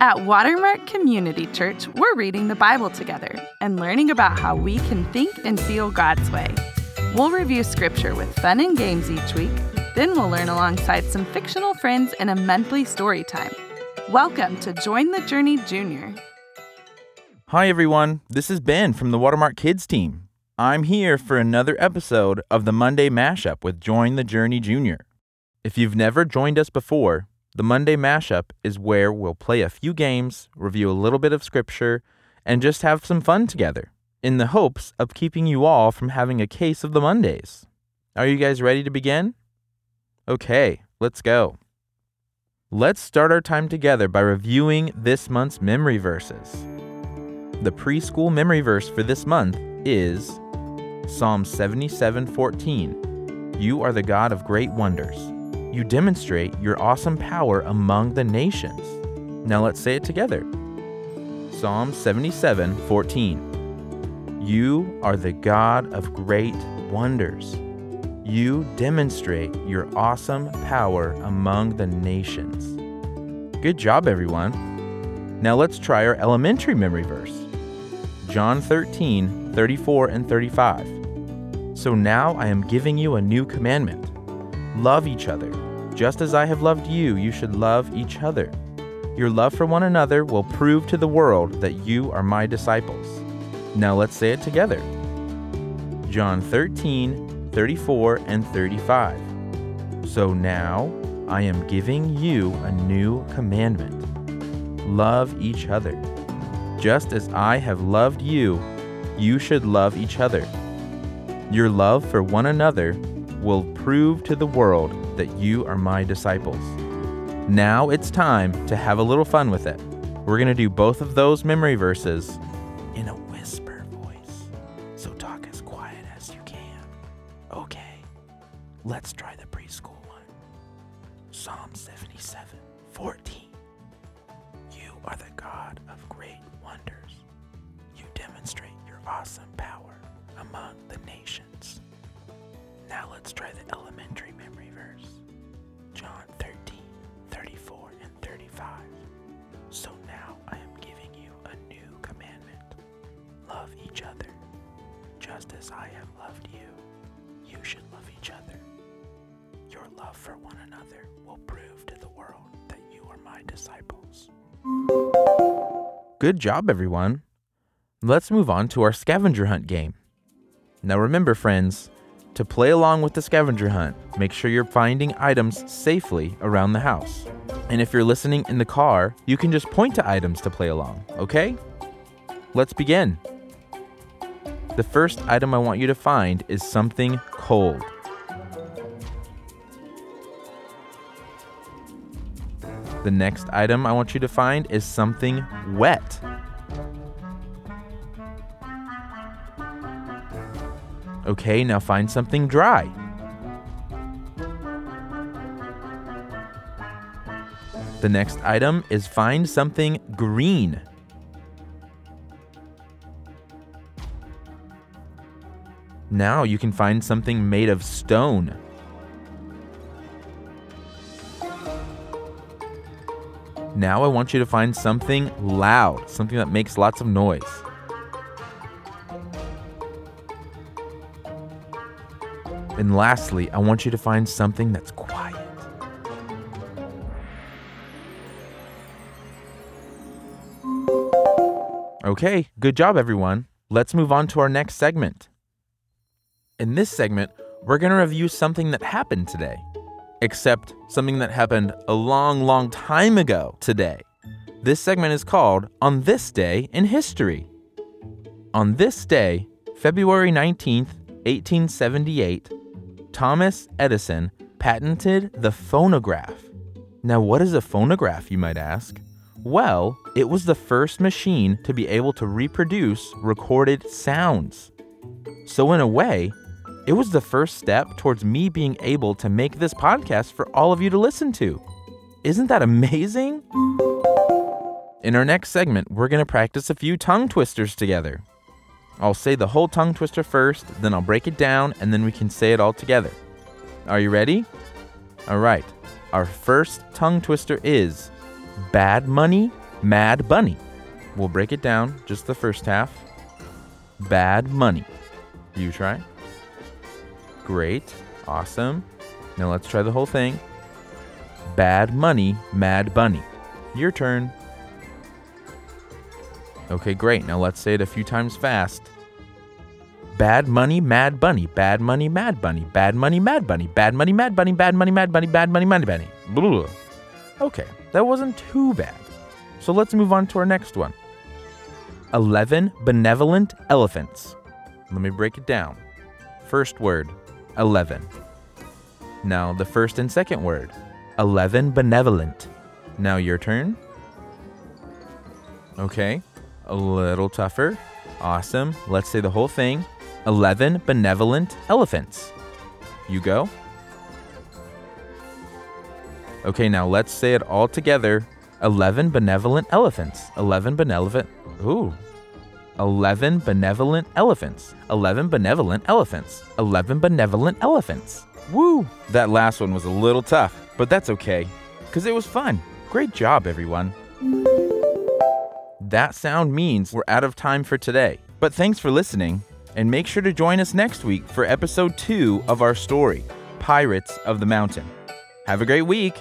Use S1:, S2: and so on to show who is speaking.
S1: At Watermark Community Church, we're reading the Bible together and learning about how we can think and feel God's way. We'll review scripture with fun and games each week, then we'll learn alongside some fictional friends in a monthly story time. Welcome to Join the Journey Junior.
S2: Hi, everyone. This is Ben from the Watermark Kids team. I'm here for another episode of the Monday Mashup with Join the Journey Junior. If you've never joined us before, the Monday Mashup is where we'll play a few games, review a little bit of scripture, and just have some fun together in the hopes of keeping you all from having a case of the Mondays. Are you guys ready to begin? Okay, let's go. Let's start our time together by reviewing this month's memory verses. The preschool memory verse for this month is Psalm 77:14. You are the God of great wonders you demonstrate your awesome power among the nations. Now let's say it together. Psalm 77 14. You are the God of great wonders. You demonstrate your awesome power among the nations. Good job, everyone. Now let's try our elementary memory verse John 13 34 and 35. So now I am giving you a new commandment Love each other. Just as I have loved you, you should love each other. Your love for one another will prove to the world that you are my disciples. Now let's say it together. John 13, 34, and 35. So now I am giving you a new commandment love each other. Just as I have loved you, you should love each other. Your love for one another will prove to the world that you are my disciples. Now it's time to have a little fun with it. We're going to do both of those memory verses in a whisper voice. So talk as quiet as you can. Okay, let's try the preschool one. Psalm 77 14. You are the God of great wonders. You demonstrate your awesome Now let's try the elementary memory verse. John 13, 34, and 35. So now I am giving you a new commandment. Love each other. Just as I have loved you, you should love each other. Your love for one another will prove to the world that you are my disciples. Good job, everyone. Let's move on to our scavenger hunt game. Now remember, friends, to play along with the scavenger hunt, make sure you're finding items safely around the house. And if you're listening in the car, you can just point to items to play along, okay? Let's begin. The first item I want you to find is something cold. The next item I want you to find is something wet. Okay, now find something dry. The next item is find something green. Now you can find something made of stone. Now I want you to find something loud, something that makes lots of noise. And lastly, I want you to find something that's quiet. Okay, good job, everyone. Let's move on to our next segment. In this segment, we're going to review something that happened today, except something that happened a long, long time ago today. This segment is called On This Day in History. On this day, February 19th, 1878, Thomas Edison patented the phonograph. Now, what is a phonograph, you might ask? Well, it was the first machine to be able to reproduce recorded sounds. So, in a way, it was the first step towards me being able to make this podcast for all of you to listen to. Isn't that amazing? In our next segment, we're going to practice a few tongue twisters together. I'll say the whole tongue twister first, then I'll break it down, and then we can say it all together. Are you ready? All right. Our first tongue twister is bad money, mad bunny. We'll break it down, just the first half. Bad money. You try. Great. Awesome. Now let's try the whole thing. Bad money, mad bunny. Your turn. Okay, great. Now let's say it a few times fast. Bad money, mad bunny. Bad money, mad bunny. Bad money, mad bunny. Bad money, mad bunny. Bad money, mad bunny. Bad money, mad bunny. Blah. Okay, that wasn't too bad. So let's move on to our next one. 11 benevolent elephants. Let me break it down. First word, 11. Now the first and second word, 11 benevolent. Now your turn. Okay, a little tougher. Awesome. Let's say the whole thing. 11 benevolent elephants. You go. Okay, now let's say it all together. 11 benevolent elephants. 11 benevolent. Ooh. 11 benevolent elephants. 11 benevolent elephants. 11 benevolent elephants. Woo! That last one was a little tough, but that's okay, because it was fun. Great job, everyone. That sound means we're out of time for today. But thanks for listening, and make sure to join us next week for episode 2 of our story Pirates of the Mountain. Have a great week!